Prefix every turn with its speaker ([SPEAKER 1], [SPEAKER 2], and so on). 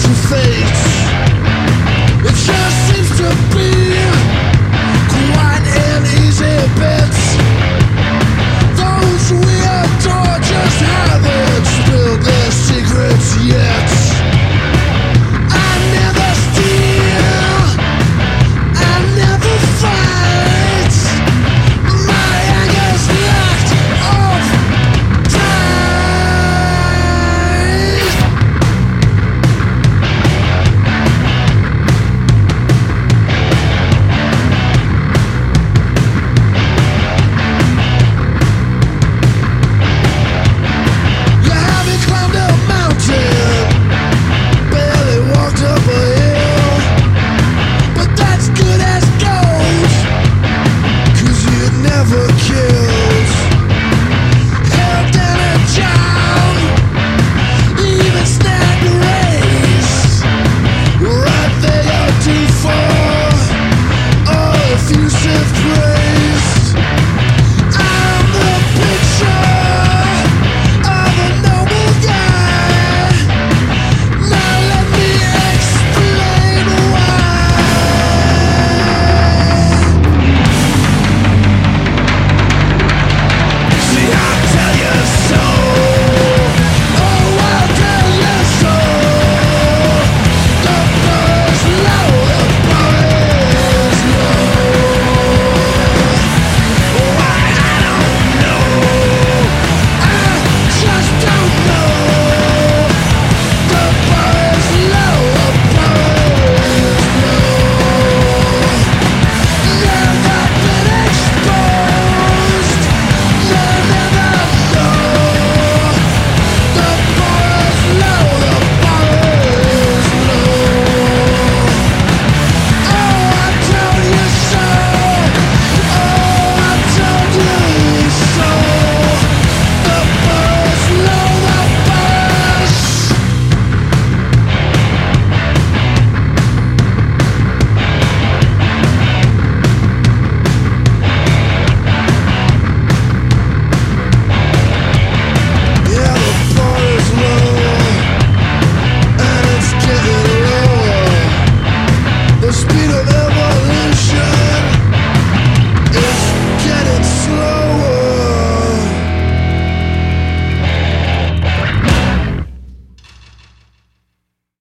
[SPEAKER 1] such mistakes